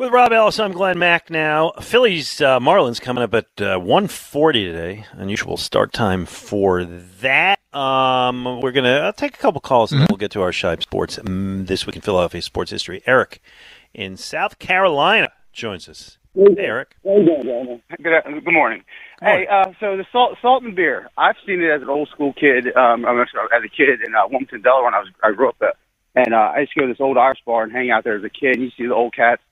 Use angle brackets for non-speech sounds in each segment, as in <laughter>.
With Rob Ellis, I'm Glenn Macnow. Phillies uh, Marlins coming up at uh, 1.40 today. Unusual start time for that. Um, we're going to take a couple calls and then we'll get to our Shibe Sports um, this week in Philadelphia sports history. Eric in South Carolina joins us. Hey, Eric. Good, good morning. Hey, uh, so the salt, salt and beer. I've seen it as an old school kid. Um, I mean, as a kid in uh, Wilmington, Delaware, when I was I grew up there, and uh, I used to go to this old Irish bar and hang out there as a kid. And you see the old cats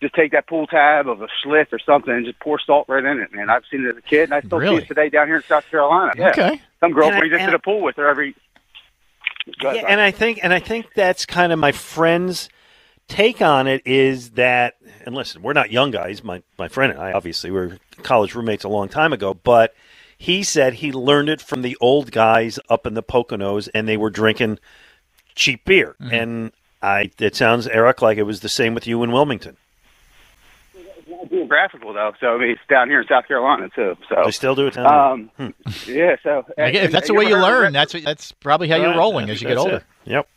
just take that pool tab of a Schlitz or something and just pour salt right in it. Man, I've seen it as a kid, and I still Really? see it today down here in South Carolina. Yeah. Okay. Some girl And I- brings it to the pool with her every. Ahead, Yeah, and I think and I think that's kind of my friend's take on it is that and listen, we're not young guys. My my friend and I obviously were college roommates a long time ago, but he said he learned it from the old guys up in the Poconos and they were drinking cheap beer. Mm-hmm. And I it sounds Eric like it was the same with you in Wilmington. Geographical though, so I mean, it's down here in South Carolina too. So They still do it down there. Um, yeah. So I guess if that's the way you learn, that's that's probably how you're Right, rolling as you get older. it. Yep.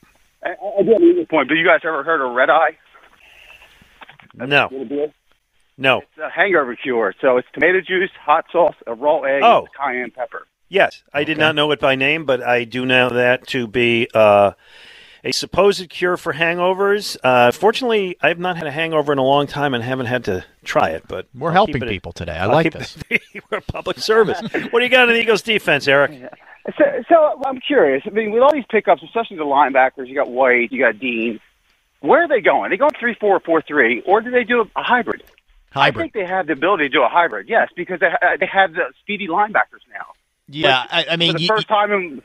I, I do have a point. But you guys ever heard of red eye? No. No. It's a hangover cure. So it's tomato juice, hot sauce, a raw egg, Oh. and cayenne pepper. Yes, I did not know it by name, but I do know that to be uh, a supposed cure for hangovers. Uh, fortunately, I have not had a hangover in a long time and haven't had to try it. But We're I'll helping keep it- people today. I I'll like keep this. it- We're <laughs> a public service. what do you got in the Eagles defense, Eric? So, so I'm curious. I mean, with all these pickups, especially the linebackers, you got White, you got Dean. Where are they going? Are they going three four four three, or do they do a hybrid? Hybrid. I think they have the ability to do a hybrid. Yes, because they they have the speedy linebackers now. Yeah, I, I mean, For the you- first time in,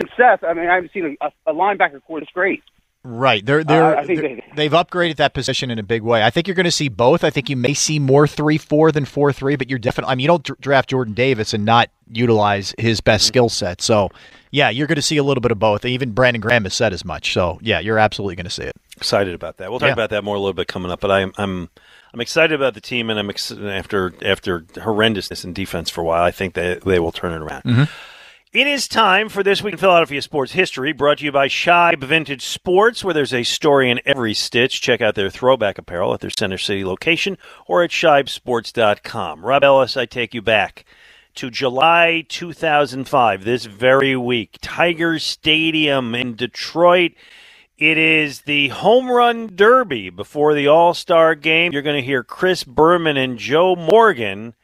since since Seth, I mean, I haven't seen a, a linebacker core that's great. Right. They're they're, Uh, I think they're- they've upgraded that position in a big way. I think you're going to see both. I think you may see more three four than four three, but you're definitely. I mean, you don't draft Jordan Davis and not utilize his best skill set. So, yeah, you're going to see a little bit of both. Even Brandon Graham has said as much. So, yeah, you're absolutely going to see it. Excited about that. We'll talk Yeah. about that more a little bit coming up. But I'm I'm I'm excited about the team, and I'm ex- after after horrendousness in defense for a while. I think they they will turn it around. It is time for This Week in Philadelphia Sports History, brought to you by Shibe Vintage Sports, where there's a story in every stitch. Check out their throwback apparel at their Center City location or at shibesports.com. Rob Ellis, I take you back to July 2005, this very week. Tiger Stadium in Detroit. It is the home run derby before the All Star game. You're going to hear Chris Berman and Joe Morgan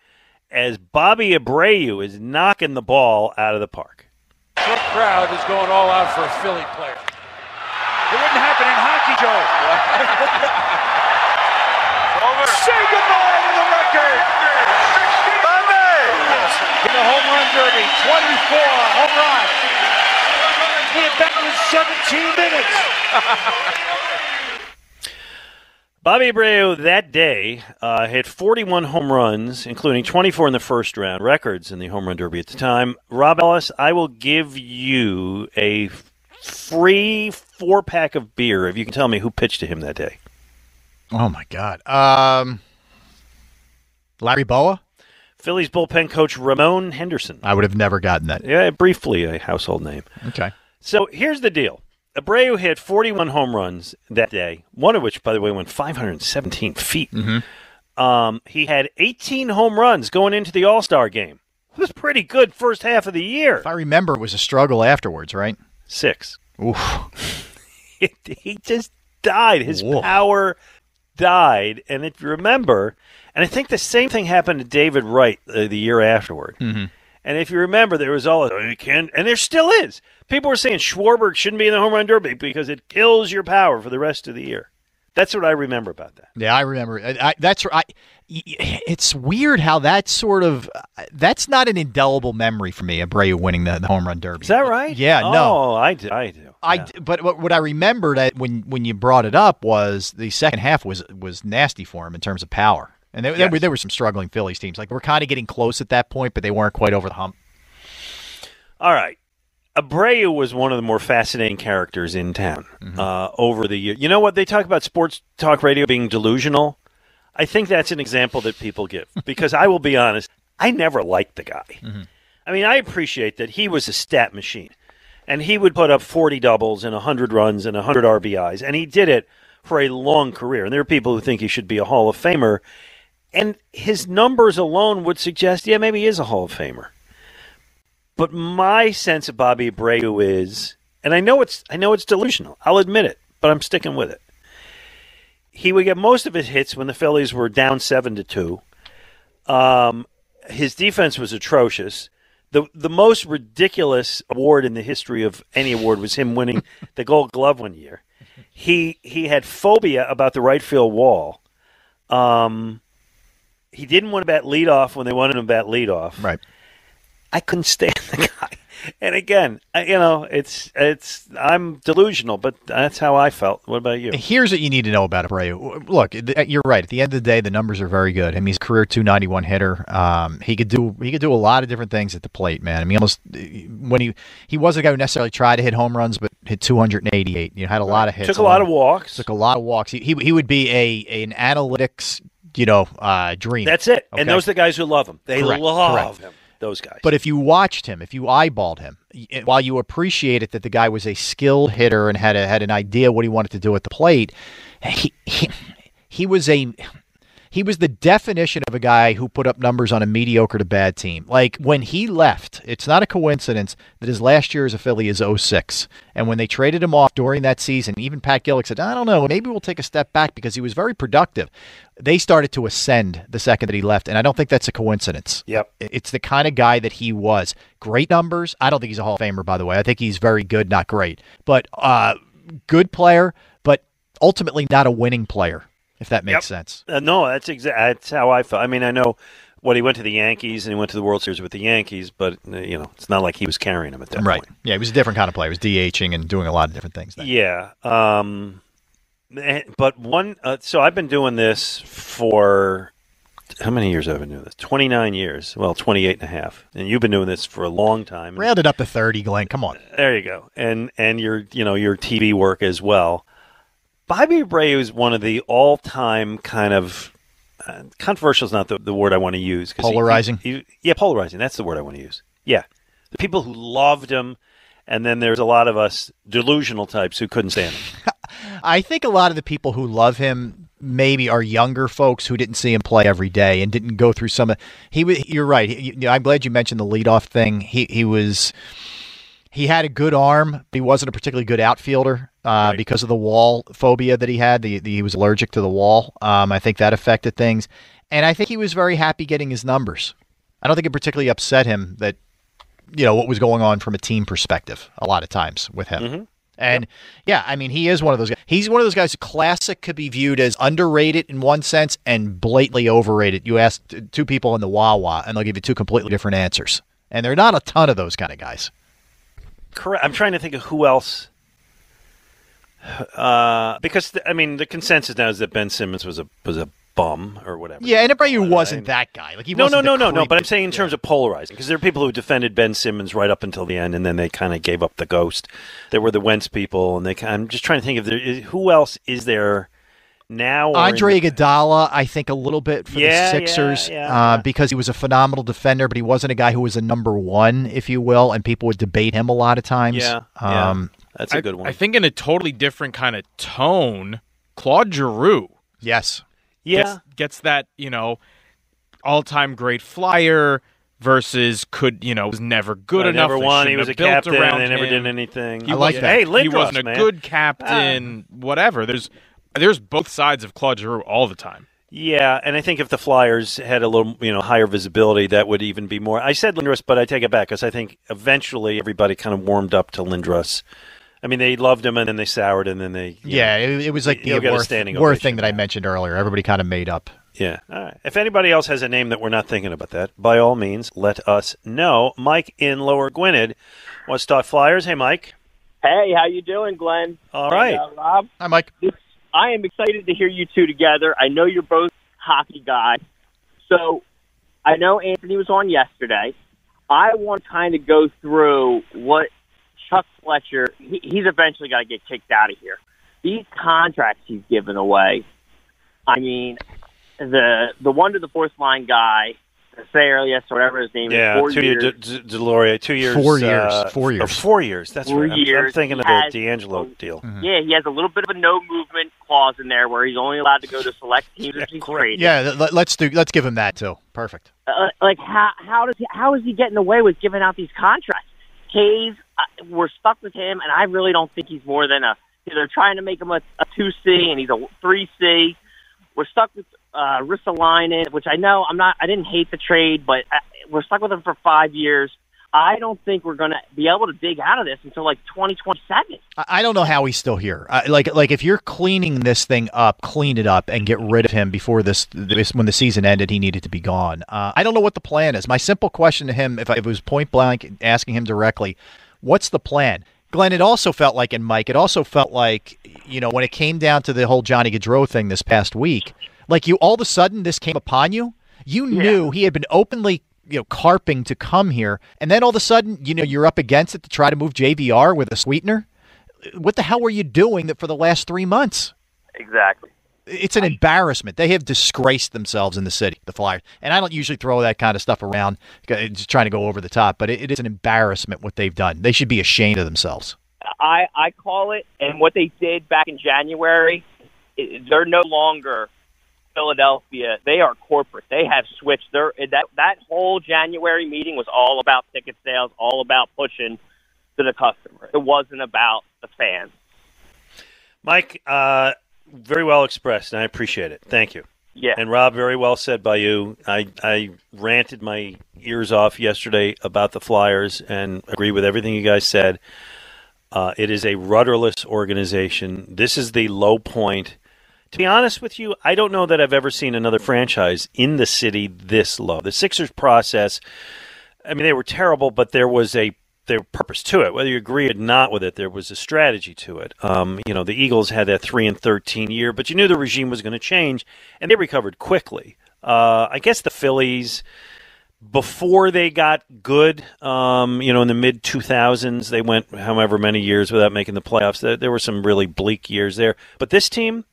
as Bobby Abreu is knocking the ball out of the park. Short crowd is going all out for a Philly player. It wouldn't happen in hockey, Joe. <laughs> Over. Say goodbye to the record. In the home run derby, 24 home runs. He had back in 17 minutes. <laughs> Bobby Abreu that day uh, hit 41 home runs, including 24 in the first round, records in the home run derby at the time. Rob Ellis, I will give you a free four pack of beer if you can tell me who pitched to him that day. Oh my God. Um, Larry Bowa. Phillies bullpen coach Ramon Henderson. I would have never gotten that. Yeah, briefly a household name. Okay. So here's the deal. Abreu hit 41 home runs that day, one of which, by the way, went 517 feet. Um, he had 18 home runs going into the All Star game. It was pretty good first half of the year. If I remember, it was a struggle afterwards, right? Six. Oof. <laughs> he just died. His Woof. power died, and if you remember, and I think the same thing happened to David Wright uh, the year afterward. Mm-hmm. And if you remember, there was all oh, you can, and there still is. People were saying Schwarber shouldn't be in the home run derby because it kills your power for the rest of the year. That's what I remember about that. Yeah, I remember. I, I, that's I, it's weird how that sort of that's not an indelible memory for me. Abreu winning the, the home run derby. Is that right? Yeah. Oh, no, I do. I do. I Yeah. but what, what I remember that when when you brought it up was the second half was was nasty for him in terms of power, and there, there, were, there were some struggling Phillies teams. Like we're kind of getting close at that point, but they weren't quite over the hump. All right. Abreu was one of the more fascinating characters in town uh, over the year. You know what? They talk about sports talk radio being delusional. I think that's an example that people give <laughs> because I will be honest, I never liked the guy. I mean, I appreciate that he was a stat machine and he would put up 40 doubles and 100 runs and 100 RBIs, and he did it for a long career. And there are people who think he should be a Hall of Famer, and his numbers alone would suggest, yeah, maybe he is a Hall of Famer. But my sense of Bobby Abreu is, and I know it's I know it's delusional. I'll admit it, but I'm sticking with it. He would get most of his hits when the Phillies were down seven to two. Um, his defense was atrocious. the The most ridiculous award in the history of any award was him winning <laughs> the Gold Glove one year. He he had phobia about the right field wall. Um, he didn't want to bat leadoff when they wanted him to bat leadoff. Right. I couldn't stand <laughs> the guy. And again, you know, it's it's I'm delusional, but that's how I felt. What about you? Here's what you need to know about Abreu. Look, th- you're right. At the end of the day, the numbers are very good. I mean, he's a career 291 hitter. Um, he could do he could do a lot of different things at the plate, man. I mean, almost when he he wasn't a guy who necessarily tried to hit home runs, but hit 288. You know, had a lot of hits. Took a lot of walks. Took a lot of walks. He he, he would be a an analytics, you know, uh, dream. That's it. And those are the guys who love him. They Correct, love correct. him. Those guys. But if you watched him, if you eyeballed him, while you appreciated that the guy was a skilled hitter and had a, had an idea what he wanted to do at the plate, he, he he was a he was the definition of a guy who put up numbers on a mediocre to bad team. Like when he left, it's not a coincidence that his last year as a Philly is 06. And when they traded him off during that season, even Pat Gillick said, I don't know, maybe we'll take a step back because he was very productive. They started to ascend the second that he left, and I don't think that's a coincidence. Yep. It's the kind of guy that he was. Great numbers. I don't think he's a Hall of Famer, by the way. I think he's very good, not great. But uh, good player, but ultimately not a winning player, if that makes Yep. sense. Uh, no, that's exactly that's how I felt. I mean, I know what he went to the Yankees and he went to the World Series with the Yankees, but uh, you know, it's not like he was carrying them at that Right. point. Yeah, he was a different kind of player. He was DHing and doing a lot of different things. Then. Yeah. Um, eh, but one, uh, so I've been doing this for how many years have I been doing this? 29 years. Well, 28 and a half. And you've been doing this for a long time. Round it up to 30, Glenn. Come on. There you go. And and your you know your TV work as well. Bobby Abreu is one of the all-time kind of uh, controversial is not the, the word I want to use. 'cause he- Polarizing? he- yeah, polarizing. That's the word I want to use. Yeah, the people who loved him, and then there's a lot of us delusional types who couldn't stand him. <laughs> I think a lot of the people who love him maybe are younger folks who didn't see him play every day and didn't go through some of he was you're right He- I'm glad you mentioned the leadoff thing he he was he had a good arm but he wasn't a particularly good outfielder uh, Right. because of the wall phobia that he had the, the, he was allergic to the wall um, I think that affected things and I think he was very happy getting his numbers I don't think it particularly upset him that you know what was going on from a team perspective a lot of times with him. And yeah, I mean, he is one of those guys. He's one of those guys. who Classic could be viewed as underrated in one sense and blatantly overrated. You ask two people in the Wawa, and they'll give you two completely different answers. And there are not a ton of those kind of guys. Correct. I'm trying to think of who else. Uh, because I mean, the consensus now is that Ben Simmons was a was a bum or whatever. Yeah, and Well, wasn't that guy. Like he no, no, no, no, no. But I'm saying in terms of polarizing, because there are people who defended Ben Simmons right up until the end, and then they kind of gave up the ghost. There were the Wentz people, and they. I'm just trying to think of there is, who else is there now. Andre the- Iguodala, I think a little bit for Yeah, the Sixers yeah, uh, because he was a phenomenal defender, but he wasn't a guy who was a number one, if you will, and people would debate him a lot of times. Yeah, yeah. Um, that's a I, good one. I think in a totally different kind of tone, Claude Giroux yes. yeah, gets, gets that you know all-time great flyer versus could you know was never good I enough. never won. He was a captain. around They never him. did anything. He I like that. Hey, Lindros, he wasn't a man. good ah. captain. whatever. There's there's both sides of Claude Giroux all the time. Yeah, and I think if the Flyers had a little, you know, higher visibility, that would even be more. I said Lindros, but I take it back because I think eventually everybody kind of warmed up to Lindros. I mean, they loved him and then they soured and then they. Yeah, know, it, it was like the he'll get a Worth, Worth thing that I mentioned earlier. Everybody kind of made up. Yeah. All right. If anybody else has a name that we're not thinking about that, by all means, let us know. Mike in Lower Gwynedd wants to talk Flyers. Hey, Mike. Hey, how you doing, Glenn? All right. And, uh, Rob. Hi, Mike. I am excited to hear you two together. I know you're both hockey guys, so I know Anthony was on yesterday. I want to kind of go through what Chuck Fletcher. He, he's eventually got to get kicked out of here. These contracts he's given away. I mean, the the one to the fourth line guy, Sayerlius or whatever his name Yeah, is, four two years. years. D- D- Deslauriers, two years. Four years, uh, four or years. four years. That's Four right. I'm- I'm, years. thinking of He the has- DeAngelo deal. Yeah, he has a little bit of a no movement clause in there where he's only allowed to go to select teams if he's traded. Yeah, let- let's do. Let's give him that too. Perfect. Uh, like how how does he, how is he getting away with giving out these contracts? Hayes, we're stuck with him, and I really don't think he's more than a. They're trying to make him a, a two C, and he's a three C. We're stuck with uh, Ristolainen, which I know I'm not. I didn't hate the trade, but uh, we're stuck with him for five years. I don't think we're going to be able to dig out of this until like 2027. I- I don't know how he's still here. I, like, like if you're cleaning this thing up, clean it up and get rid of him before this, this when the season ended. He needed to be gone. Uh, I don't know what the plan is. My simple question to him, if I if it was point blank asking him directly, what's the plan? Glenn, it also felt like, and Mike, it also felt like, you know, when it came down to the whole Johnny Gaudreau thing this past week, like you all of a sudden this came upon you. You knew he had been openly, you know, carping to come here, and then all of a sudden, you know, you're up against it to try to move JVR with a sweetener. What the hell were you doing that for the last three months? Exactly. It's an embarrassment. They have disgraced themselves in the city, the Flyers. And I don't usually throw that kind of stuff around, just trying to go over the top. But it, it is an embarrassment what they've done. They should be ashamed of themselves. I I call it, and what they did back in January, i- they're no longer Philadelphia. They are corporate. They have switched. Their that that whole January meeting was all about ticket sales, all about pushing to the customer. It wasn't about the fans. Mike, uh, very well expressed, and I appreciate it. Thank you. Yeah. And Rob, very well said by you. I, I ranted my ears off yesterday about the Flyers and agree with everything you guys said. Uh, it is a rudderless organization. This is the low point. To be honest with you, I don't know that I've ever seen another franchise in the city this low. The Sixers process, I mean, they were terrible, but there was a there purpose to it. Whether you agree or not with it, there was a strategy to it. Um, you know, the Eagles had that three and thirteen year, but you knew the regime was going to change, and they recovered quickly. Uh, I guess the Phillies before they got good, um, you know, in the mid 2000s, they went however many years without making the playoffs. There, there were some really bleak years there. But this team,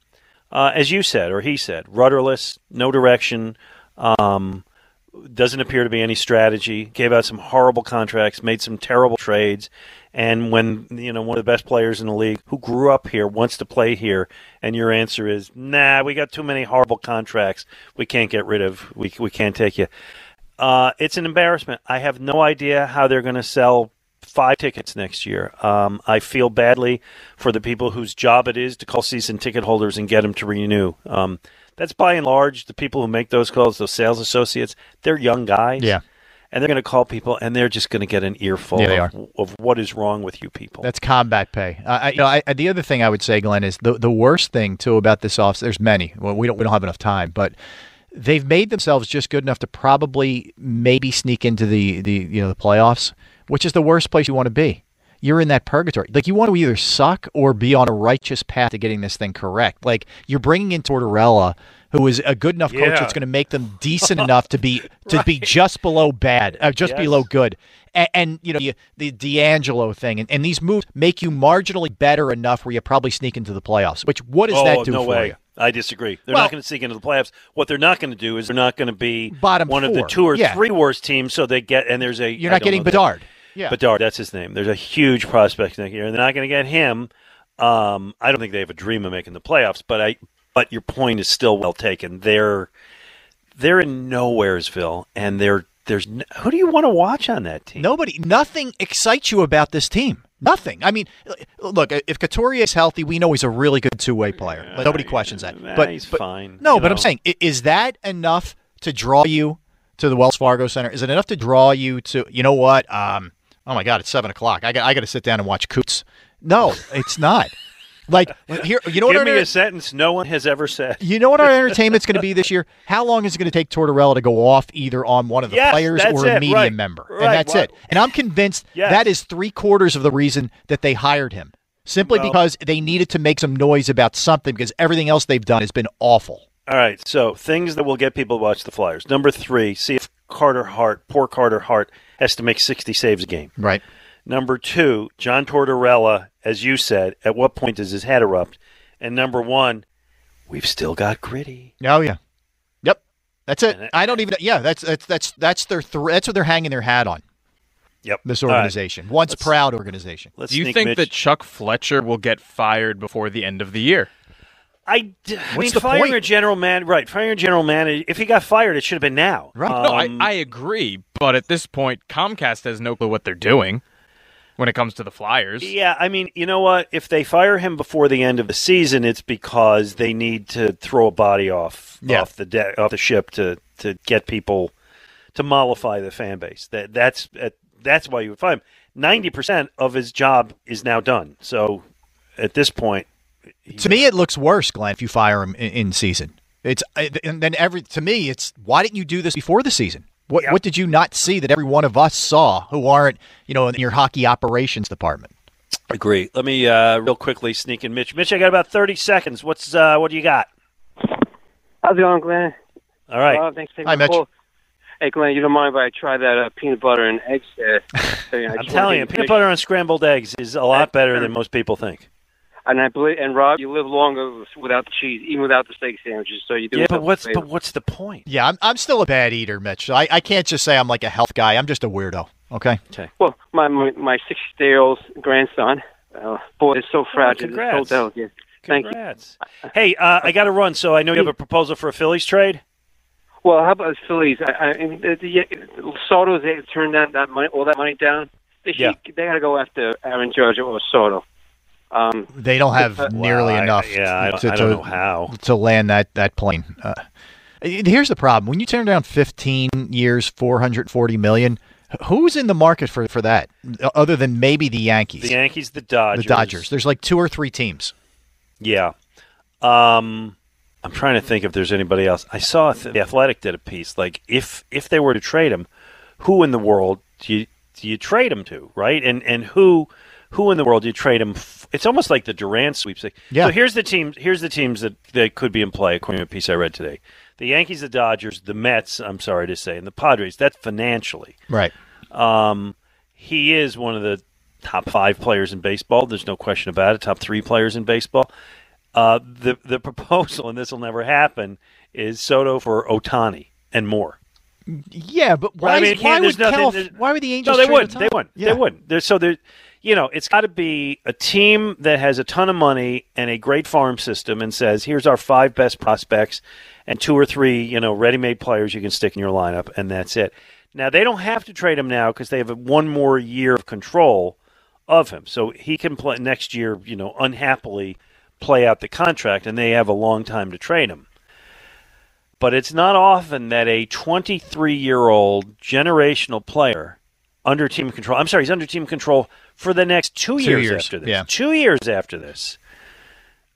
uh, as you said, or he said, rudderless, no direction, um, doesn't appear to be any strategy, gave out some horrible contracts, made some terrible trades. And when, you know, one of the best players in the league who grew up here wants to play here, and your answer is, nah, we got too many horrible contracts. We can't get rid of, we, we can't take you. Uh, it's an embarrassment. I have no idea how they're going to sell five tickets next year. Um, I feel badly for the people whose job it is to call season ticket holders and get them to renew. Um, that's by and large the people who make those calls, those sales associates. They're young guys. Yeah. And they're going to call people, and they're just going to get an earful Yeah, of, of what is wrong with you people. That's combat pay. Uh, I, you know, I, the other thing I would say, Glenn, is the the worst thing too about this off. There's many. Well, we don't we don't have enough time, but they've made themselves just good enough to probably maybe sneak into the the you know the playoffs, which is the worst place you want to be. You're in that purgatory. Like you want to either suck or be on a righteous path to getting this thing correct. Like you're bringing in Tortorella, who is a good enough coach Yeah. that's going to make them <laughs> decent enough to be to be just below bad, uh, just Yes. below good. And, and you know the, the DeAngelo thing, and, and these moves make you marginally better enough where you probably sneak into the playoffs. Which what does oh, that do no for way. you? I disagree. They're Well- not going to sneak into the playoffs. What they're not going to do is they're not going to be Bottom one of the two or Yeah. three worst teams. So they get and there's a You're I not getting know that- Bedard. Yeah. Bedard, that's his name. There's a huge prospect next year, and they're not going to get him. Um, I don't think they have a dream of making the playoffs, but I. But your point is still well taken. They're they're in nowheresville, and they're there's who do you want to watch on that team? Nobody, nothing excites you about this team. Nothing. I mean, look, if Couturier is healthy, we know he's a really good two way player. Like, nobody questions that. Nah, but he's but- fine, No, but know. I'm saying, is that enough to draw you to the Wells Fargo Center? Is it enough to draw you to? You know what? Um, oh my God, it's seven o'clock. I got I got to sit down and watch Coots. No, it's not. Like here, you know what? Give me a sentence no one has ever said. you know what our <laughs> entertainment's going to be this year? How long is it going to take Tortorella to go off either on one of the Yes, players or a it, media right, member? right, And that's it. And I'm convinced <laughs> Yes. that is three quarters of the reason that they hired him. Simply Well- because they needed to make some noise about something because everything else they've done has been awful. All right, so things that will get people to watch the Flyers. Number three, see if Carter Hart, poor Carter Hart, has to make 60 saves a game. Right. Number two, John Tortorella, as you said, at what point does his head erupt? And number one, we've still got gritty. Oh yeah. Yep. That's it. I don't even. Yeah. That's that's that's that's their. Th- that's what they're hanging their hat on. Yep. This All right. organization, once proud organization. Let's Do you think Mitch- that Chuck Fletcher will get fired before the end of the year? I, d- I What's mean, the firing point? a general man, right? Firing a general manager. If he got fired, it should have been now. Right. no, Um, I, I agree, but at this point, Comcast has no clue what they're doing when it comes to the Flyers. Yeah, I mean, you know what? If they fire him before the end of the season, it's because they need to throw a body off Yeah. off the de- off the ship to to get people to mollify the fan base. That that's that's why you would fire him. Ninety percent of his job is now done. So at this point, To me, it looks worse, Glenn, if you fire him in, in season. It's and then every to me, it's why didn't you do this before the season? What what did you not see that every one of us saw who aren't you know in your hockey operations department? agree. Let me uh, real quickly sneak in, Mitch. Mitch, I got about thirty seconds. What's uh, what do you got? How's it going, Glenn? All right. Uh, thanks for taking Hi, Mitch. call. Hey, Glenn, you don't mind if I try that uh, peanut butter and eggs there? <laughs> So, yeah, I I'm telling you, peanut butter on scrambled eggs is a lot better than most people think. And I believe, and Rob, you live longer without the cheese, even without the steak sandwiches. So you do. Yeah, but what's but what's the point? Yeah, I'm I'm still a bad eater, Mitch. I, I can't just say I'm like a health guy. I'm just a weirdo. Okay. Okay. Well, my my, my 60 year old grandson, uh, boy, is so fragile, it's so delicate. Thank you. Congrats. Hey, uh, I got to run, so I know you have a proposal for a Phillies trade. Well, how about the Phillies? I, I mean, the, the Soto, they turned that that money, all that money down. They should, Yeah. they got to go after Aaron Judge or Soto. Um, They don't have nearly Well, I- enough. yeah, I don't- to, I don't to- know how. to land that that plane. Uh, here's the problem: when you turn down 15 years, 440 million, who's in the market for for that? Other than maybe the Yankees, The Yankees, the Dodgers. the Dodgers. There's like two or three teams. Yeah. Um, I'm trying to think if there's anybody else. I saw th- the Athletic did a piece like if if they were to trade him, who in the world do you do you trade him to, right? And and who who in the world do you trade him? It's almost like the Durant sweepstakes. Yeah. So here's the teams. Here's the teams that that could be in play according to a piece I read today. The Yankees, the Dodgers, the Mets. I'm sorry to say, and the Padres. That's financially. Right. Um, he is one of the top five players in baseball. There's no question about it. Top three players in baseball. Uh, the the <laughs> proposal, and this will never happen, is Soto for Ohtani and more. Yeah, but why? I mean, is- it can't- why would nothing- Calif- why would the Angels? No, they wouldn't. They wouldn't. Yeah. They wouldn't. There's, so there, you know, it's got to be a team that has a ton of money and a great farm system, and says, "Here's our five best prospects, and two or three, you know, ready-made players you can stick in your lineup, and that's it." Now they don't have to trade him now because they have one more year of control of him, so he can play next year. You know, unhappily play out the contract, and they have a long time to trade him. But it's not often that a 23 year old generational player under team control, I'm sorry, he's under team control for the next two, Two years, years, after this. yeah. Two years after this.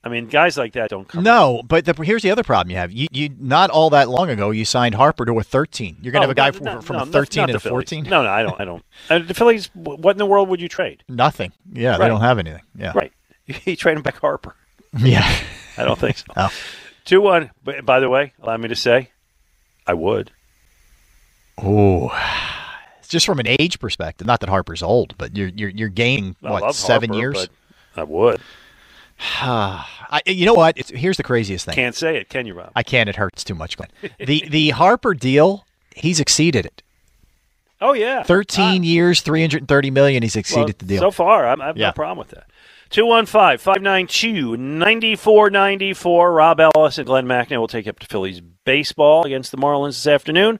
I mean, guys like that don't come. No, but the, here's the other problem you have. You, you not all that long ago, you signed Harper to a 13. You're going to Oh, have a guy no, from, from no, a 13 not and a 14. No, no, I don't. I don't. Uh, the Phillies. What in the world would you trade? Nothing. Yeah, Right. they don't have anything. Yeah. Right. <laughs> You trade him back Harper. Yeah. I don't think so. <laughs> Oh. Two one. By the way, allow me to say, I would. Oh, just from an age perspective. Not that Harper's old, but you're you're you're gaining I what seven Harper, years. but I would. <sighs> I, you know what? It's, here's the craziest thing. Can't say it, can you, Rob? I can't. It hurts too much, Glenn. the the Harper deal, he's exceeded it. Oh yeah. 13 ah. years, 330 million. He's exceeded Well, the deal. So far, I'm, I have Yeah. no problem with that. 215 592 9494. Rob Ellis and Glenn Macnow will take up to Phillies baseball against the Marlins this afternoon.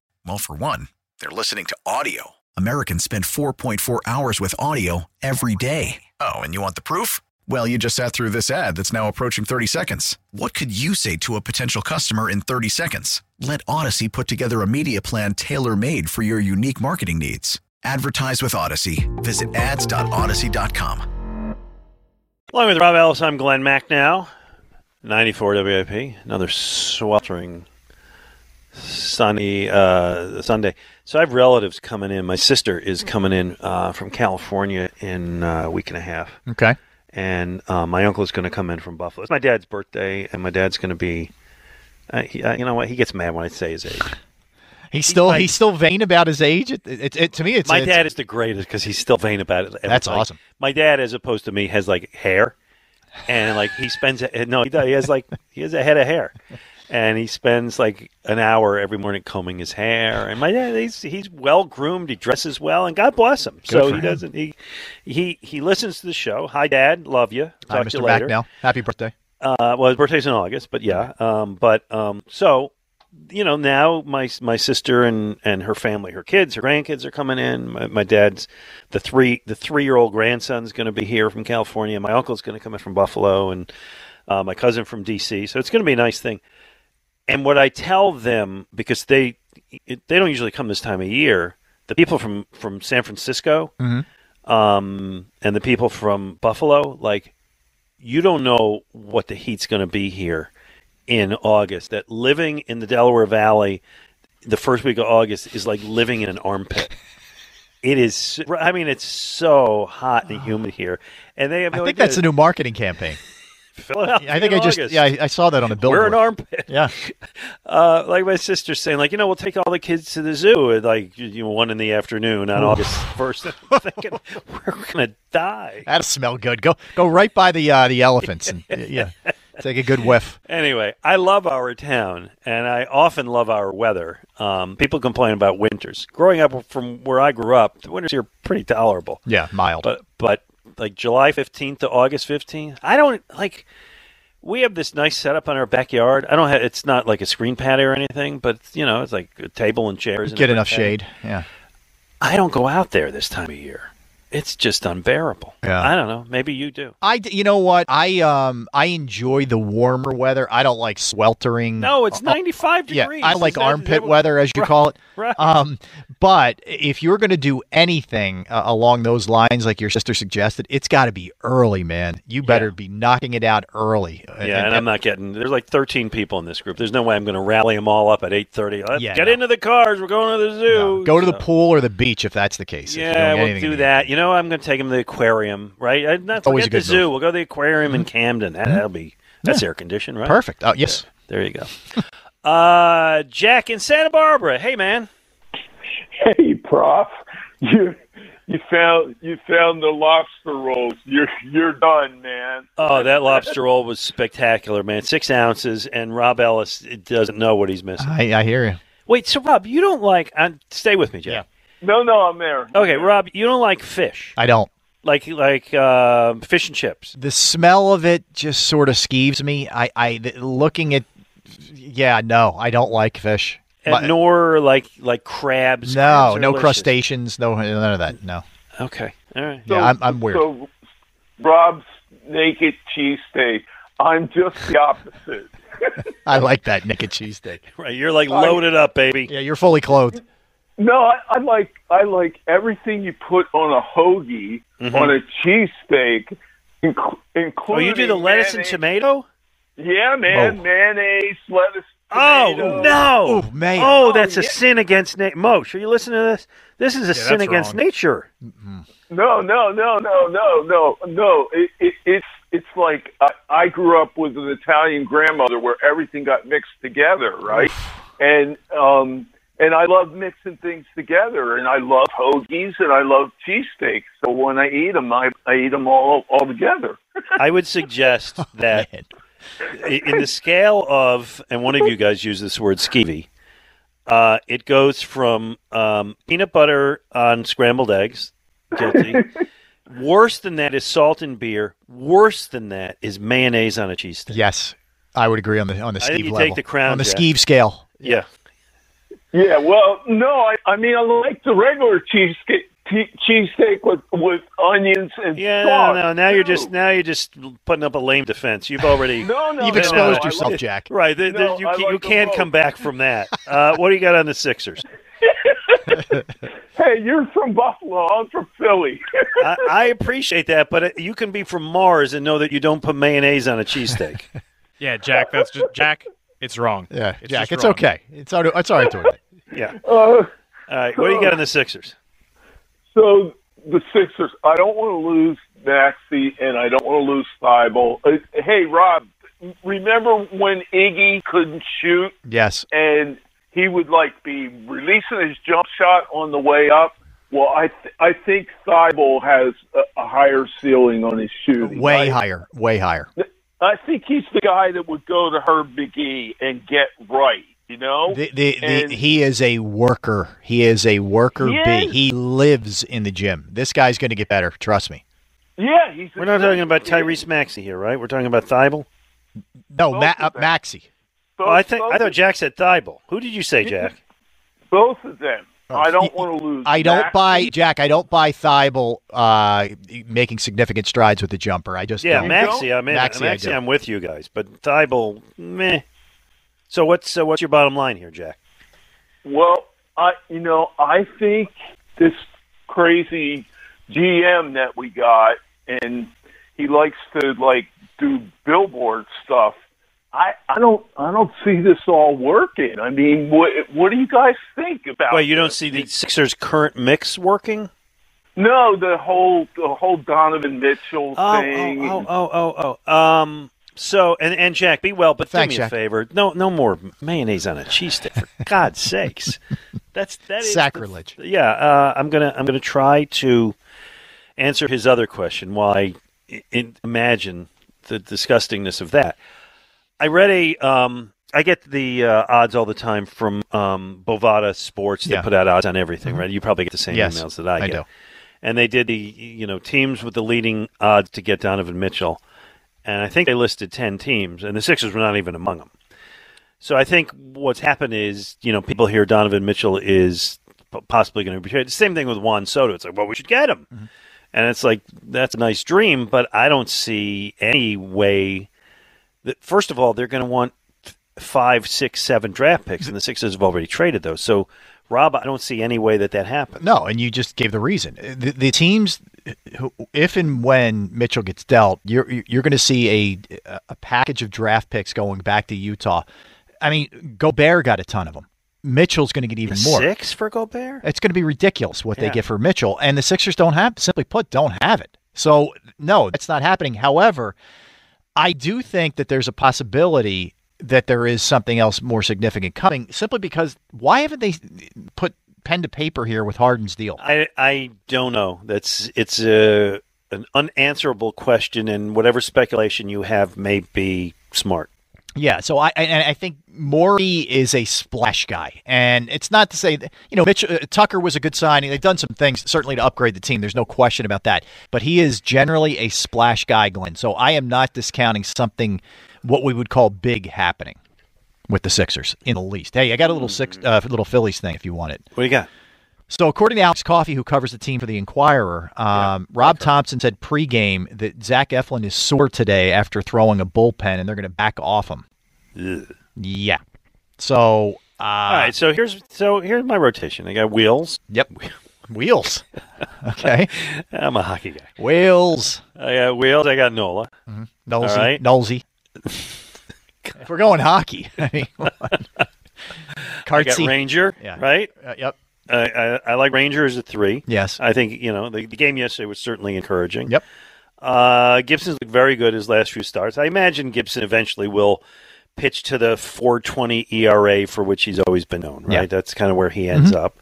Well, for one, they're listening to audio. Americans spend 4.4 hours with audio every day. Oh, and you want the proof? Well, you just sat through this ad that's now approaching 30 seconds. What could you say to a potential customer in 30 seconds? Let Odyssey put together a media plan tailor made for your unique marketing needs. Advertise with Odyssey. Visit ads.odyssey.com. Along with Rob Ellis, I'm Glenn Macnow. 94 WIP. Another sweltering sunny uh, Sunday. So I have relatives coming in. My sister is coming in uh, from California in uh, a week and a half. Okay. And uh, my uncle is going to come in from Buffalo. It's my dad's birthday, and my dad's going to be. Uh, he, uh, you know what? He gets mad when I say his age. He's still he's still vain about his age. It, it, it- to me, it's my it's- dad is the greatest because he's still vain about it. That's Like, awesome. My dad, as opposed to me, has like hair, and like he spends <laughs> no, he does. He has like he has a head of hair, and he spends like an hour every morning combing his hair. And my dad, he's he's well groomed. He dresses well, and God bless him. so he him. doesn't. He he he listens to the show. Hi, Dad. Love you. Talk Hi, to you Mr. later. Happy birthday. Uh, well, his birthday's in August, but yeah. Um, but um, so you know, now my my sister and and her family, her kids, her grandkids are coming in. My, my dad's the three the three year old grandson's going to be here from California. My uncle's going to come in from Buffalo, and uh, my cousin from D.C. So it's going to be a nice thing. And what I tell them because they they don't usually come this time of year. The people from from San Francisco um, and the people from Buffalo, like you don't know what the heat's going to be here in August. That living in the Delaware Valley the first week of August is like living in an armpit. It is. I mean, it's so hot and humid here, and they have. I think idea. that's a new marketing campaign. Philadelphia I think in I just August. yeah I, I saw that on a billboard. We're an armpit. Yeah. <laughs> Uh, like my sister's saying, like you know, we'll take all the kids to the zoo at like you know one in the afternoon on August first. <laughs> Thinking we're gonna die. That'll smell good. Go go right by the uh, the elephants and yeah, take a good whiff. <laughs> Anyway, I love our town, and I often love our weather. Um, people complain about winters. Growing up from where I grew up, the winters here are pretty tolerable. Yeah, mild. But but like July fifteenth to August fifteenth, I don't like. We have this nice setup on our backyard. I don't have. It's not like a screen pad or anything, but you know, it's like a table and chairs. and Get enough shade. Yeah. I don't go out there this time of year. It's just unbearable. Yeah. I don't know. Maybe you do. I you know what? I um I enjoy the warmer weather. I don't like sweltering. No, it's uh, 95 Yeah. I like that- is armpit weather, as you Right, call it. <laughs> right. Um, but if you're going to do anything uh, along those lines, like your sister suggested, it's got to be early, man. You better be knocking it out early. Yeah, and, I'm not getting. There's like 13 people in this group. There's no way I'm going to rally them all up at 8:30. Let's Yeah, get no. into the cars. We're going to the zoo. Go to the pool or the beach if that's the case. Yeah, we'll do that. You know, I'm going to take him to the aquarium, right? I, not Always forget a the zoo. move. We'll go to the aquarium in Camden. That, That'll be that's air conditioned, right? Perfect. Oh, yes. There you go. <laughs> uh, Jack in Santa Barbara. Hey, man. Hey, Prof, you you found you found the lobster rolls. You're you're done, man. Oh, that lobster roll was spectacular, man. Six ounces, and Rob Ellis doesn't know what he's missing. I, I hear you. Wait, so Rob, you don't like? Uh, stay with me, Jack. No, no, I'm there. Okay, Rob, you don't like fish, I don't. like like uh, fish and chips. The smell of it just sort of skeeves me. I, I th- looking at, yeah, no, I don't like fish. And My- nor like like crabs. no, Crabs no delicious. crustaceans, no none of that. No. Okay, all right. Yeah, I'm, I'm weird. So, Rob's naked cheesesteak. I'm just the opposite. <laughs> I like that naked cheesesteak. Right, you're like loaded up, baby. Yeah, you're fully clothed. No, I, I like I like everything you put on a hoagie Mhm. on a cheesesteak, inc- Oh, you do the lettuce and tomato? Yeah, man, Oh. mayonnaise, lettuce. Oh no! Ooh, man. Oh, that's a yeah. sin against nature. Mo, should you listen to this? This is a sin against wrong. nature. No, no, no, no, no, no, no. It, it, it's it's like I, I grew up with an Italian grandmother where everything got mixed together, right? and um and I love mixing things together, and I love hoagies and I love cheesesteaks. So when I eat them, I I eat them all all together. <laughs> I would suggest that Man. i- in the scale of, and one of you guys used this word skeevy, uh, it goes from um, peanut butter on scrambled eggs, guilty. <laughs> Worse than that is salt and beer. Worse than that is mayonnaise on a cheesesteak. Yes, I would agree on the on the I skeeve you level. take the crown, on the Jack. skeeve scale. Yeah. Yeah, well, no, I I mean I like the regular cheesecake che- cheesesteak with with onions and Yeah, sauce. no, no. Now you're just now you're just putting up a lame defense. You've already <laughs> No, no, You've no, exposed no, yourself, like- Jack. right. there- there- No, you I you like them can't both. come back from that. <laughs> Uh, what do you got on the Sixers? Hey, you're from Buffalo. I'm from Philly. I, <laughs> I appreciate that, but uh, you can be from Mars and know that you don't put mayonnaise on a cheesesteak. Yeah, Jack. That's just Jack. It's wrong. Yeah, It's Jack, it's wrong. okay. It's all, it's all right doing it. <laughs> yeah. uh, All right. What do you got on the Sixers? so the Sixers. I don't want to lose Maxey, and I don't want to lose Thybulle. Uh, hey, Rob, remember when Iggy couldn't shoot Yes. and he would like be releasing his jump shot on the way up? Well, I th- I think Thybulle has a, a higher ceiling on his shooting. Way right? higher. Way higher. I think he's the guy that would go to Herb Magee and get right. You know, The, the, the, he is a worker. He is a worker He bee. is. He lives in the gym. This guy's going to get better. Trust me. yeah, he's. We're not talking about Tyrese Maxey here, right? We're talking about Thybulle. No, Both Ma- uh, them. Maxey. Both, Oh, I think I thought Jack said Thybulle. Who did you say, Jack? both of them. I don't want to lose. I don't Maxey. buy Jack. I don't buy Thybulle uh, making significant strides with the jumper. I just Yeah, don't. Maxey. I'm in. Maxey, I I'm with you guys, but Thybulle, meh. So what's so what's your bottom line here, Jack? Well, I you know I think this crazy GM that we got, and he likes to like do billboard stuff. I I don't I don't see this all working. I mean, what what do you guys think about? Well, you don't this? see the Sixers' current mix working? No, the whole the whole Donovan Mitchell Oh, thing. oh, oh, oh, oh, oh. Um. So and and Jack, be well, but Thanks, do me a favor. No, no more mayonnaise on a cheesesteak. For <laughs> God's sakes, that's that is Sacrilege. yeah, uh, I'm gonna I'm gonna try to answer his other question while I i- i- imagine the disgustingness of that. I read a um, I get the uh, odds all the time from um, Bovada Sports. They Yeah. put out odds on everything, right? You probably get the same Yes, emails that I I get. do. And they did the you know teams with the leading odds to get Donovan Mitchell, and I think they listed ten teams, and the Sixers were not even among them. So I think what's happened is, you know, people hear Donovan Mitchell is possibly going to be traded. The same thing with Juan Soto. It's like, well, we should get him. And it's like that's a nice dream, but I don't see any way that. First of all, they're going to want five, six, seven draft picks, and the Sixers have already traded those. So, Rob, I don't see any way that that happens. No, and you just gave the reason. The, the teams, who, if and when Mitchell gets dealt, you're you're going to see a a package of draft picks going back to Utah. I mean, Gobert got a ton of them. Mitchell's going to get even more. Six for Gobert? It's going to be ridiculous what Yeah. they get for Mitchell, and the Sixers don't have, simply put, don't have it. So no, that's not happening. However, I do think that there's a possibility that there is something else more significant coming, simply because why haven't they put pen to paper here with Harden's deal? I I don't know. That's it's a an unanswerable question, and whatever speculation you have may be smart. Yeah, so I and I think Morey is a splash guy, and it's not to say that you know Mitch uh, Tucker was a good signing. They've done some things certainly to upgrade the team. There's no question about that. But he is generally a splash guy, Glenn. So I am not discounting something what we would call big happening with the Sixers in the least. Hey, I got a little six uh, little Phillies thing if you want it. What do you got? So, according to Alex Coffey, who covers the team for the Inquirer, um, Rob Thompson said pregame that Zach Eflin is sore today after throwing a bullpen, and they're going to back off him. Yeah. So, uh, All right, so here's so here's my rotation. I got wheels. Yep, wheels. <laughs> Okay, I'm a hockey guy. wheels. I got wheels. I got Nola. Nolsey. All right. Nolsey. if <laughs> we're going hockey, <laughs> I mean. I got Cartsy. Ranger. Yeah. Right. Uh, yep. I, I, I like Ranger as a three. Yes. I think you know the, the game yesterday was certainly encouraging. Yep. Uh, Gibson's looked very good his last few starts. I imagine Gibson eventually will pitch to the 4.20 ERA for which he's always been known. Right. Yeah. That's kind of where he ends Mhm. up.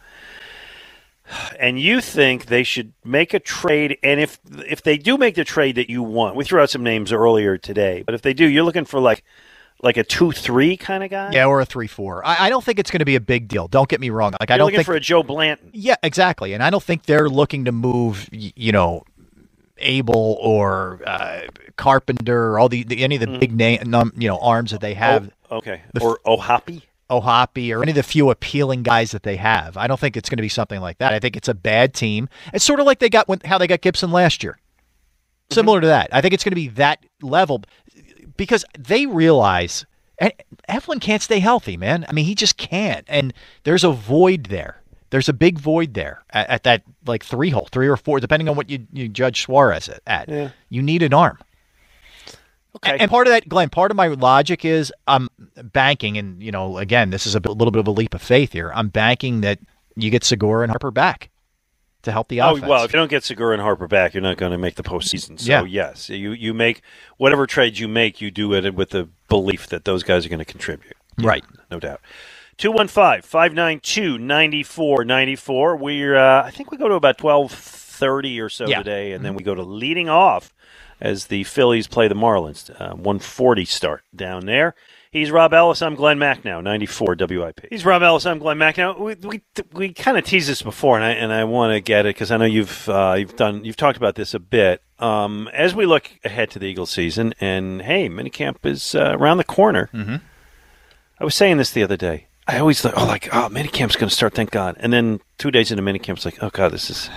And you think they should make a trade, and if if they do make the trade that you want, we threw out some names earlier today, but if they do, you're looking for like like a two three kind of guy. Yeah, or a three-four. I, I don't think it's going to be a big deal. Don't get me wrong. Like I You're don't looking think for a Joe Blanton. Yeah, exactly. And I don't think they're looking to move, you know, Abel or uh, Carpenter or all the, the any of the big name, num, you know, arms that they have. Mm-hmm. Oh, okay. The or O'Hoppe. O'Hoppe or any of the few appealing guys that they have. I don't think it's going to be something like that. I think it's a bad team. It's sort of like they got when, how they got Gibson last year. Similar to that. I think it's going to be that level because they realize and Eflin can't stay healthy, man. I mean, he just can't. And there's a void there. There's a big void there at, at that like three hole, three or four, depending on what you, you judge Suarez at. Yeah. You need an arm. Okay. And part of that, Glenn, part of my logic is I'm banking, and you know, again, this is a bit- little bit of a leap of faith here. I'm banking that you get Segura and Harper back to help the offense. Oh well, if you don't get Segura and Harper back, you're not going to make the postseason. So Yeah. yes, you you make whatever trades you make, you do it with the belief that those guys are going to contribute. Right. No doubt. 215-592-9494. We're uh, I think we go to about 12:30 or so Yeah. today and then we go to leading off as the Phillies play the Marlins. Uh, 140 start down there. He's Rob Ellis. I'm Glenn Macnow, 94 WIP. He's Rob Ellis. I'm Glenn Macnow. We we, we kind of teased this before, and I and I want to get it because I know you've uh, you've done you've talked about this a bit. Um, as we look ahead to the Eagles season, and hey, minicamp is uh, around the corner. Mm-hmm. I was saying this the other day. I always thought, oh, like, oh, minicamp's going to start. Thank God. And then two days into minicamp, it's like, oh God, this is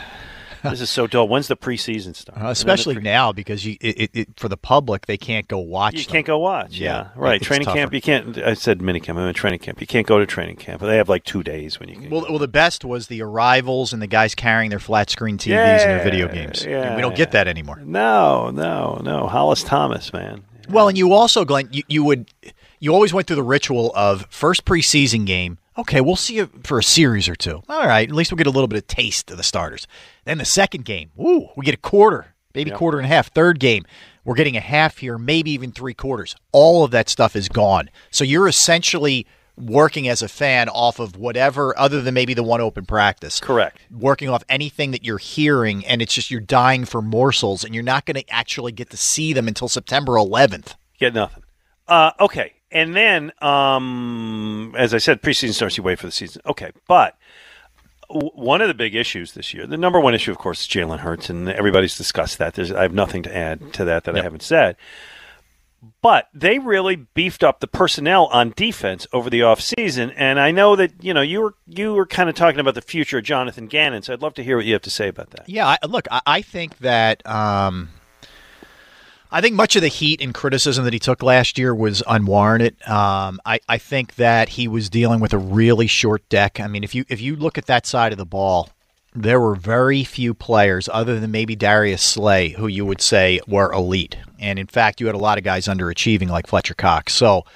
<laughs> this is so dull. When's the preseason start? Uh, especially now because you it, it, it, for the public they can't go watch. You them. can't go watch. Yeah, Yeah, right. it's Training tougher. camp. You can't. I said minicamp. I meant training camp. You can't go to training camp. They have like two days when you can. Well, well, the best was the arrivals and the guys carrying their flat screen TVs and their video Yeah, games. yeah. We don't get that anymore. No, no, no. Hollis Thomas, man. Well, and you also, Glenn, you, you would, you always went through the ritual of first preseason game. Okay, we'll see you for a series or two. All right, at least we'll get a little bit of taste of the starters. Then the second game, ooh, we get a quarter, maybe Yep. quarter and a half. Third game, we're getting a half here, maybe even three quarters. All of that stuff is gone. So you're essentially working as a fan off of whatever, other than maybe the one open practice. Correct. Working off anything that you're hearing, and it's just you're dying for morsels, and you're not going to actually get to see them until September 11th. Get nothing. Uh, okay, and then um, as I said, preseason starts. You wait for the season. Okay, but w- one of the big issues this year, the number one issue, of course, is Jalen Hurts, and everybody's discussed that. There's, I have nothing to add to that that I haven't said. But they really beefed up the personnel on defense over the offseason. And I know that, you know, you were you were kind of talking about the future of Jonathan Gannon, so I'd love to hear what you have to say about that. Yeah, I, look, I, I think that um, I think much of the heat and criticism that he took last year was unwarranted. Um, I, I think that he was dealing with a really short deck. I mean, if you if you look at that side of the ball, there were very few players other than maybe Darius Slay who you would say were elite. And in fact, you had a lot of guys underachieving like Fletcher Cox. So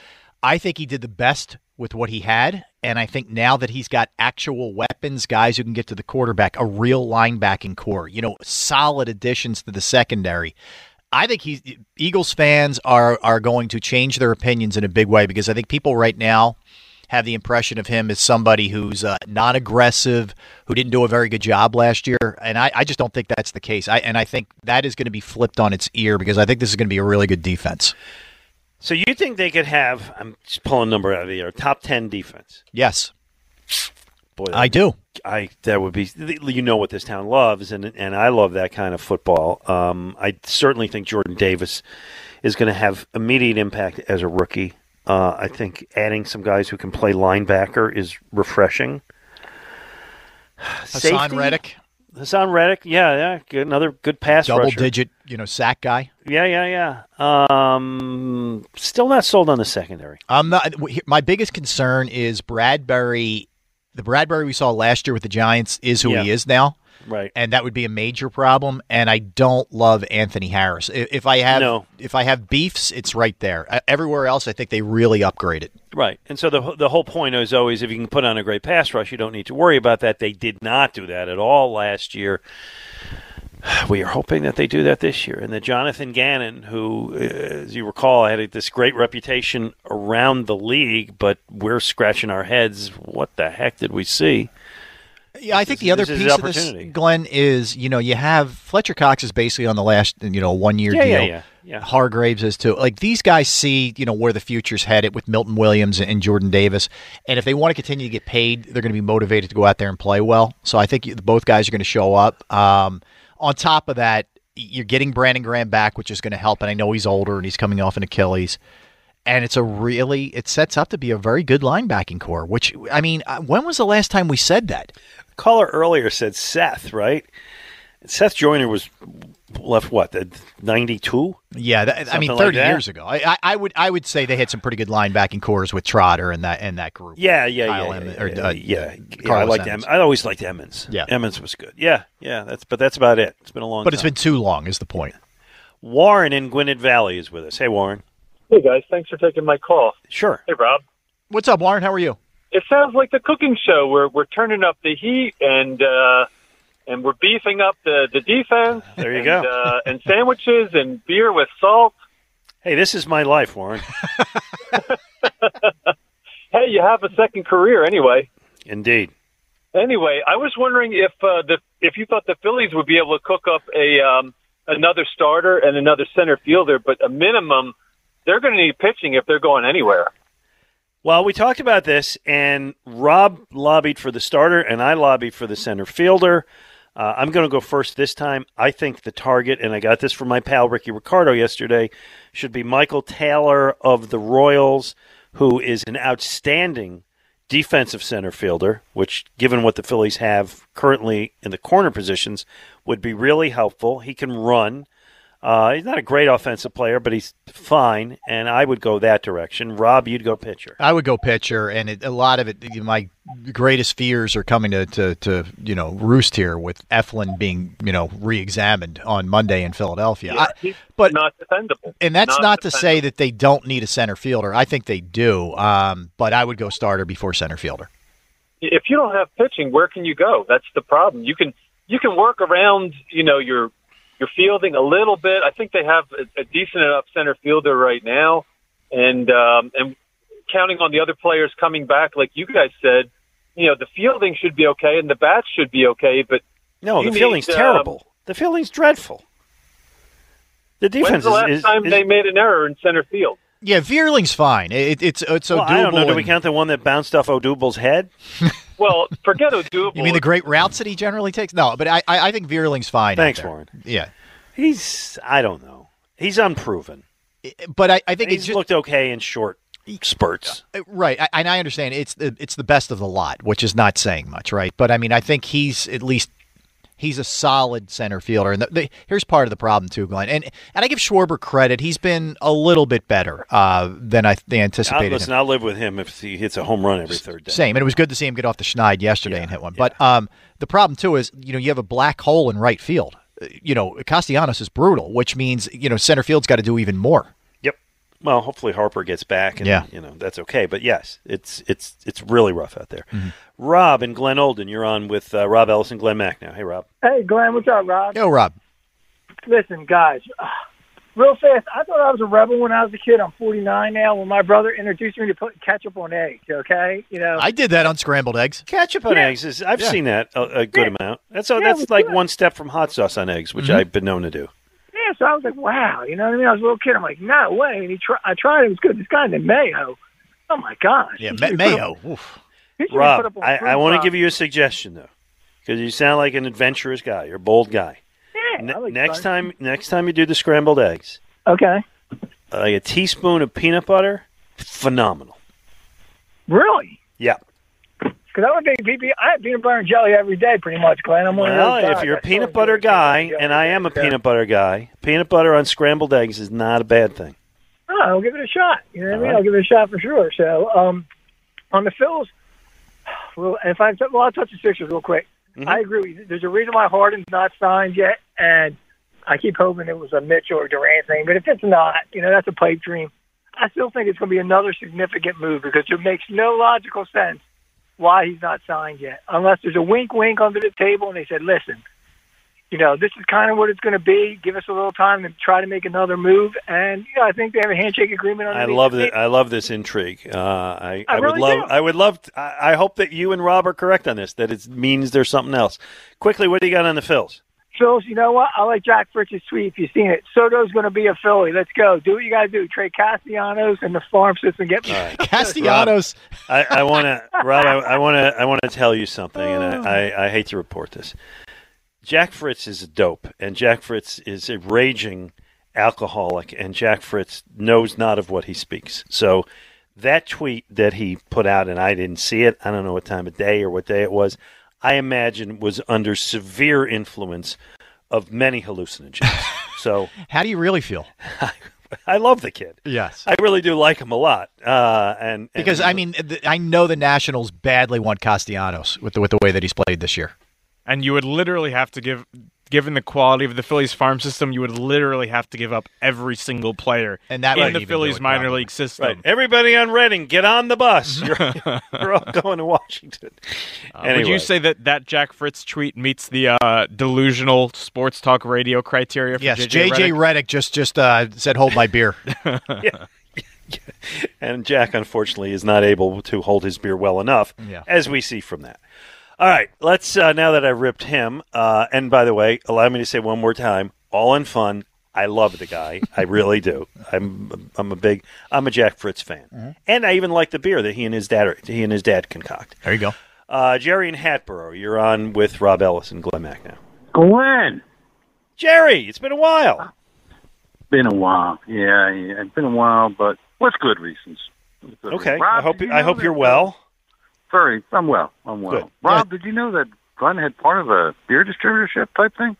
I think he did the best with what he had. And I think now that he's got actual weapons, guys who can get to the quarterback, a real linebacking core, you know, solid additions to the secondary. I think he's Eagles fans are are going to change their opinions in a big way because I think people right now have the impression of him as somebody who's uh, non-aggressive, who didn't do a very good job last year, and I, I just don't think that's the case. I, and I think that is going to be flipped on its ear because I think this is going to be a really good defense. So you think they could have? I'm just pulling a number out of the air. Top ten defense. Yes. Boy, I do. I that would be. You know what this town loves, and and I love that kind of football. Um, I certainly think Jordan Davis is going to have immediate impact as a rookie. Uh, I think adding some guys who can play linebacker is refreshing. Haason Safety? Reddick, Haason Reddick, yeah, yeah, good, another good pass double rusher. digit, you know, sack guy. Yeah, yeah, yeah. Um, still not sold on the secondary. I'm not. My biggest concern is Bradberry. The Bradberry we saw last year with the Giants is who he is now. Right. and that would be a major problem. And I don't love Anthony Harris. If I have No. if I have beefs, it's right there. Everywhere else, I think they really upgraded. Right. And so the the whole point is always if you can put on a great pass rush, you don't need to worry about that. They did not do that at all last year. <sighs> We are hoping that they do that this year. And that Jonathan Gannon, who, uh, as you recall, had this great reputation around the league, but we're scratching our heads. What the heck did we see? Yeah, I think the other this piece of this. Glenn, is you know you have Fletcher Cox is basically on the last you know one year Yeah, deal. yeah, yeah, yeah. Hargrave's is too. Like these guys see you know where the future's headed with Milton Williams and Jordan Davis, and if they want to continue to get paid, they're going to be motivated to go out there and play well. So I think both guys are going to show up. Um, on top of that, you're getting Brandon Graham back, which is going to help. And I know he's older and he's coming off an Achilles. And it's a really, it sets up to be a very good linebacking core. Which I mean, uh, when was the last time we said that? Caller earlier said Seth, right? Seth Joyner was left what ninety two. Yeah, that, I mean, thirty that? years ago. I, I, I would I would say they had some pretty good linebacking cores with Trotter and that and that group. Yeah, yeah, Kyle yeah, Em- yeah, or, yeah, uh, yeah. Yeah, I Carlos liked Emmons. Em- I always liked Emmons. Yeah. Emmons was good. Yeah, yeah. That's but that's about it. It's been a long. But it's been too long, is the point. Warren in Gwynedd Valley is with us. Hey, Warren. Hey guys, thanks for taking my call. Sure. Hey Rob. What's up, Warren? How are you? It sounds like the cooking show. We're we're turning up the heat and uh and we're beefing up the the defense. There you and, go. Uh, and sandwiches and beer with salt. Hey, this is my life, Warren. <laughs> Hey, you have a second career anyway. Indeed. Anyway, I was wondering if uh, the if you thought the Phillies would be able to cook up a um, another starter and another center fielder, but a minimum they're going to need pitching if they're going anywhere. Well, we talked about this, and Rob lobbied for the starter, and I lobbied for the center fielder. Uh, I'm going to go first this time. I think the target, and I got this from my pal Ricky Ricardo yesterday, should be Michael Taylor of the Royals, who is an outstanding defensive center fielder, which, given what the Phillies have currently in the corner positions, would be really helpful. He can run. Uh, he's not a great offensive player, but he's fine, and I would go that direction. Rob, you'd go pitcher. I would go pitcher, and it, a lot of it, my greatest fears are coming to, to, to you know roost here with Eflin being you know re-examined on Monday in Philadelphia. I- he's but not defendable. and that's Not not, to say that they don't need a center fielder. I think they do, um, but I would go starter before center fielder. if you don't have pitching, where can you go? That's the problem. You can you can work around, you know, your your fielding a little bit. I think they have a, a decent enough center fielder right now, and um, and counting on the other players coming back, like you guys said, you know, the fielding should be okay and the bats should be okay, but No, the fielding's need, um, terrible. The fielding's dreadful. The defense When's the last is, time is- they made an error in center field? Yeah, Vierling's fine. It, it's it's well, Odubel. I don't know. Do we count the one that bounced off Odubel's head? <laughs> Well, forget Odubel. You mean the great routes that he generally takes? No, but I I, I think Vierling's fine. Thanks, there. Warren. Yeah, He's I don't know. He's unproven. But I, I think he's it's just, looked okay in short spurts. Uh, uh, right, I, and I understand it's the it's the best of the lot, which is not saying much, right? But I mean, I think he's at least he's a solid center fielder. And the, the, here's part of the problem too, Glenn. And and I give Schwarber credit; he's been a little bit better uh, than I they I'll, anticipated. listen, him. I'll live with him if he hits a home run every third day. Same, and it was good to see him get off the schneid yesterday and hit one. But um, the problem too is, you know, you have a black hole in right field. Uh, You know, Castellanos is brutal, which means you know center field's got to do even more. Yep. Well, hopefully Harper gets back, and Yeah. you know that's okay. But yes, it's it's it's really rough out there. Mm-hmm. Rob and Glenolden, you're on with uh, Rob Ellis and Glenn Macnow. Hey, Rob. Hey, Glenn, what's up, Rob? Yo, Rob. Listen, guys, uh, real fast. I thought I was a rebel when I was a kid. I'm 49 now. When my brother introduced me to put ketchup on eggs, okay, you know. I did that on scrambled eggs. Ketchup on Yeah. eggs is I've Yeah. seen that a, a good amount. That's Yeah, that's like good. one step from hot sauce on eggs, which Mm-hmm. I've been known to do. Yeah, so I was like, wow, you know what I mean? I was a little kid. I'm like, no way. And he try, I tried it. It was good. This guy named Mayo. Oh my gosh. Yeah, Ma- should be put Mayo. up- Oof. he should be put Rob, I, I want to give you a suggestion though, because you sound like an adventurous guy. You're a bold guy. Yeah, Ne- I like next fun. time, next time you do the scrambled eggs, Okay. like a teaspoon of peanut butter, phenomenal. Really? Yeah. Because I think PP, I have peanut butter and jelly every day, pretty much, Glenn. I'm one Well, if you're a peanut butter guy, and I am a Yeah. peanut butter guy, peanut butter on scrambled eggs is not a bad thing. Oh, I'll give it a shot. You know what I mean? right. I'll give it a shot for sure. So, um, on the Phils, <sighs> well, if I well, I'll touch the Sixers real quick. Mm-hmm. I agree. with you. There's a reason why Harden's not signed yet, and I keep hoping it was a Mitchell or Durant thing. But if it's not, you know, that's a pipe dream. I still think it's going to be another significant move because it makes no logical sense why he's not signed yet, unless there's a wink, wink under the table, and they said, "Listen, you know, this is kind of what it's going to be. Give us a little time to try to make another move." And you know, I think they have a handshake agreement. I love it. I love this intrigue. Uh, I, I I, would love. do. I would love. To, I, I hope that you and Rob are correct on this. That it means there's something else. Quickly, what do you got on the Phils? Phils, you know what? I like Jack Fritz's tweet. If you've seen it, Soto's going to be a Philly. Let's go. Do what you got to do. Trade Castellanos and the farm system. Get me. <laughs> Castellanos. I, I want to, Rob. I want to. I want to tell you something, and I, oh. I, I hate to report this. Jack Fritz is a dope, and Jack Fritz is a raging alcoholic, and Jack Fritz knows not of what he speaks. So that tweet that he put out, and I didn't see it. I don't know what time of day or what day it was. I imagine was under severe influence of many hallucinogens. <laughs> so How do you really feel? <laughs> I love the kid. Yes. I really do like him a lot. Uh, and, and Because I mean, th- I know the Nationals badly want Castellanos with the with the way that he's played this year. And you would literally have to give, given the quality of the Phillies farm system, you would literally have to give up every single player And that in the Phillies minor probably. league system. Right. Everybody on Reading, get on the bus. <laughs> You're, you're all going to Washington. Uh, anyway, Would you say that that Jack Fritz tweet meets the uh, delusional sports talk radio criteria? For Yes, JJ, JJ Redick? Redick just just uh, said, "Hold my beer." <laughs> <laughs> and Jack, unfortunately, is not able to hold his beer well enough, Yeah. as we see from that. All right, let's, uh, now that I've ripped him, uh, and by the way, allow me to say one more time, all in fun. I love the guy. I really do. I'm I'm a big I'm a Jack Fritz fan, and I even like the beer that he and his dad are, he and his dad concoct. There you go. Uh, Jerry and Hatboro, you're on with Rob Ellis and Glenn Macnow. Glenn. Jerry, it's been a while. Been a while. Yeah, yeah, it's been a while, but with good reasons. Good Okay, reasons. Rob, I hope you I hope you're well. Very, I'm well. I'm well. Good. Rob, did you know that Glenn had part of a beer distributorship type thing?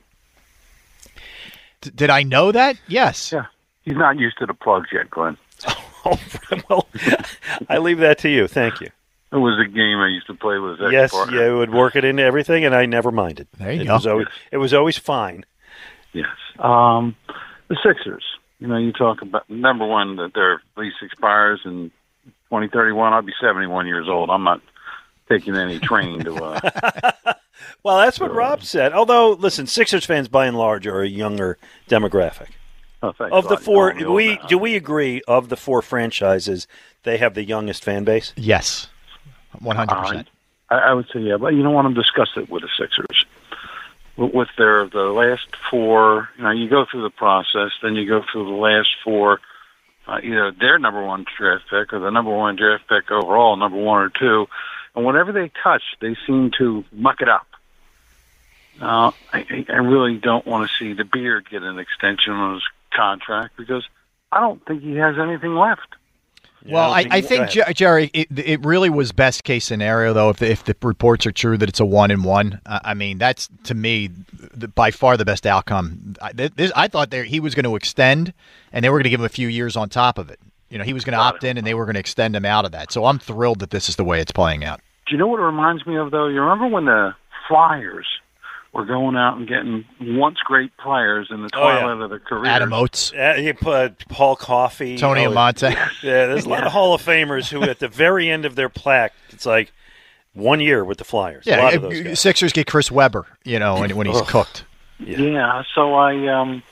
D- did I know that? Yes. Yeah. He's not used to the plugs yet, Glenn. <laughs> Oh, well, <laughs> I leave that to you. Thank you. It was a game I used to play with his Yes, ex-partner. yeah, it would work it into everything, and I never minded. There you it go. Was always, it was always fine. Yes. Um, the Sixers. You know, you talk about number one that their lease expires in 2031. I'll be 71 years old. I'm not taking any train to. Uh, <laughs> Well, that's what Rob said. Although, listen, Sixers fans by and large are a younger demographic. oh, Of the four, call we now. do we agree of the four franchises, they have the youngest fan base. Yes. One hundred percent. I, I would say yeah, but you don't want to discuss it with the Sixers. With- With their the last four, you know, you go through the process, then you go through the last four, uh, either their number one draft pick or the number one draft pick overall, number one or two, and whatever they touch, they seem to muck it up. Uh, I, I I really don't want to see the beard get an extension on his contract because I don't think he has anything left. well, I, I think, Jer- Jerry, it, it really was best case scenario though. If the, if the reports are true that it's a one and one, uh, I mean that's to me the, by far the best outcome. I, this, I thought there he was going to extend, and they were going to give him a few years on top of it. You know, he was going to opt in, and they were going to extend him out of that. So I'm thrilled that this is the way it's playing out. Do you know what it reminds me of, though? You remember when the Flyers were going out and getting once great players in the Oh, yeah. twilight of their career? Adam Oates, Uh, he put Paul Coffey, Tony oh, Amonte. <laughs> Yeah, there's a lot of Hall of Famers who, at the very end of their plaque, it's like one year with the Flyers. a Yeah, lot of those guys. Sixers get Chris Webber. You know, when, when he's Ugh. cooked. Yeah. so I um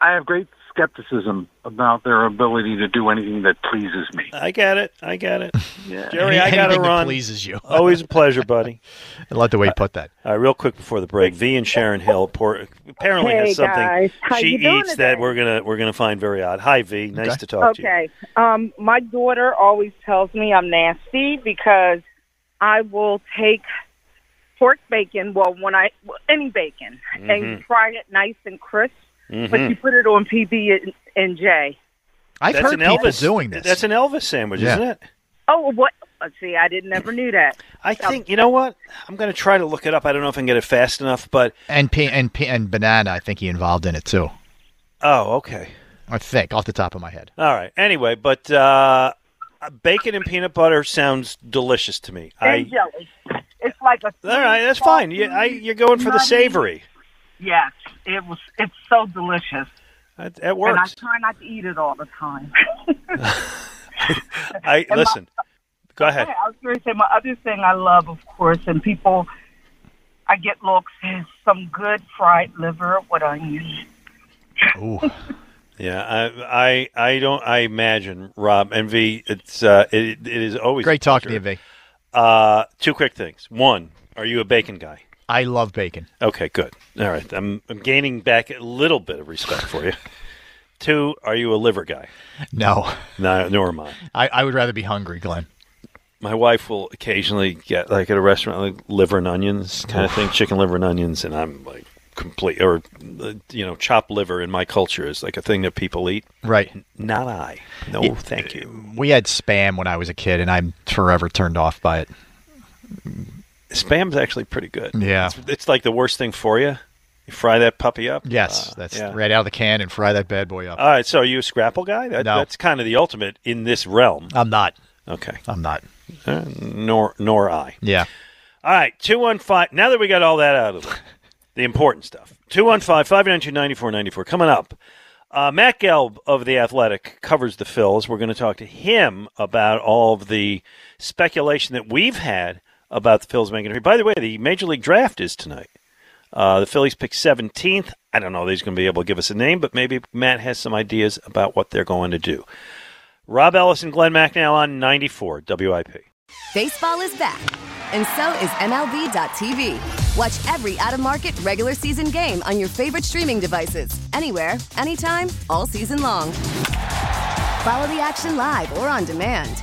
I have great skepticism about their ability to do anything that pleases me. I get it. I get it. Yeah. Jerry, I got to Anything that run. pleases you. <laughs> Always a pleasure, buddy. I love the way you put that. All right, real quick before the break, V and Sharon Hill pour, apparently Hey, has something she eats today? that we're gonna we're gonna find very odd. Hi, V. Nice to talk to you. Okay. Um, my daughter always tells me I'm nasty because I will take pork bacon, well, when I well, any bacon, and you Mhm. fry it nice and crisp, but Mhm. you put it on PB and, and J. I've That's heard an people Elvis doing this. That's an Elvis sandwich, Yeah. isn't it? Oh, what? Let's see. I didn't ever knew that. I think you know what. I'm going to try to look it up. I don't know if I can get it fast enough, but And pe- and pe- and banana, I think he involved in it too. oh, okay. I think off the top of my head. All right. Anyway, but uh, bacon and peanut butter sounds delicious to me. And I jelly. It's like a. all right. That's fine. You, I, you're going for the savory. Yes, it was. It's so delicious. That, that And I try not to eat it all the time. <laughs> I my- listen. Go ahead. I was going to say my other thing I love, of course, and people, I get looks is some good fried liver with onions. Ooh. Yeah, I, I, I don't. I imagine Rob and V. It's uh, it, it is always Great talking to you, pleasure. V. Uh, two quick things. One, are you a bacon guy? I love bacon. Okay, good. All right, I'm, I'm gaining back a little bit of respect for you. <laughs> Two, are you a liver guy? No, No, nor am I. I, I would rather be hungry, Glenn. My wife will occasionally get like at a restaurant like liver and onions kind of thing, chicken liver and onions, and I'm like complete or uh, you know chopped liver in my culture is like a thing that people eat. Right. Not I. No, Yeah. thank you. We had spam when I was a kid, and I'm forever turned off by it. Spam's actually pretty good. Yeah. It's, it's like the worst thing for you. You fry that puppy up. Yes, Uh, that's yeah. right out of the can and fry that bad boy up. All right, so are you a scrapple guy? That, No. That's kind of the ultimate in this realm. I'm not. Okay. I'm not. Uh, nor nor I. Yeah. All right, 215. Now that we got all that out of the, <laughs> the important stuff, 215 592 9494 coming up. Uh, Matt Gelb of The Athletic covers the Phils. We're going to talk to him about all of the speculation that we've had about the Phillies making it. By the way, the Major League Draft is tonight. Uh, the Phillies pick 17th. I don't know if he's going to be able to give us a name, but maybe Matt has some ideas about what they're going to do. Rob Ellis and Glenn Macnow on 94 WIP. Baseball is back, and so is MLB.tv. Watch every out of market regular season game on your favorite streaming devices, anywhere, anytime, all season long. Follow the action live or on demand.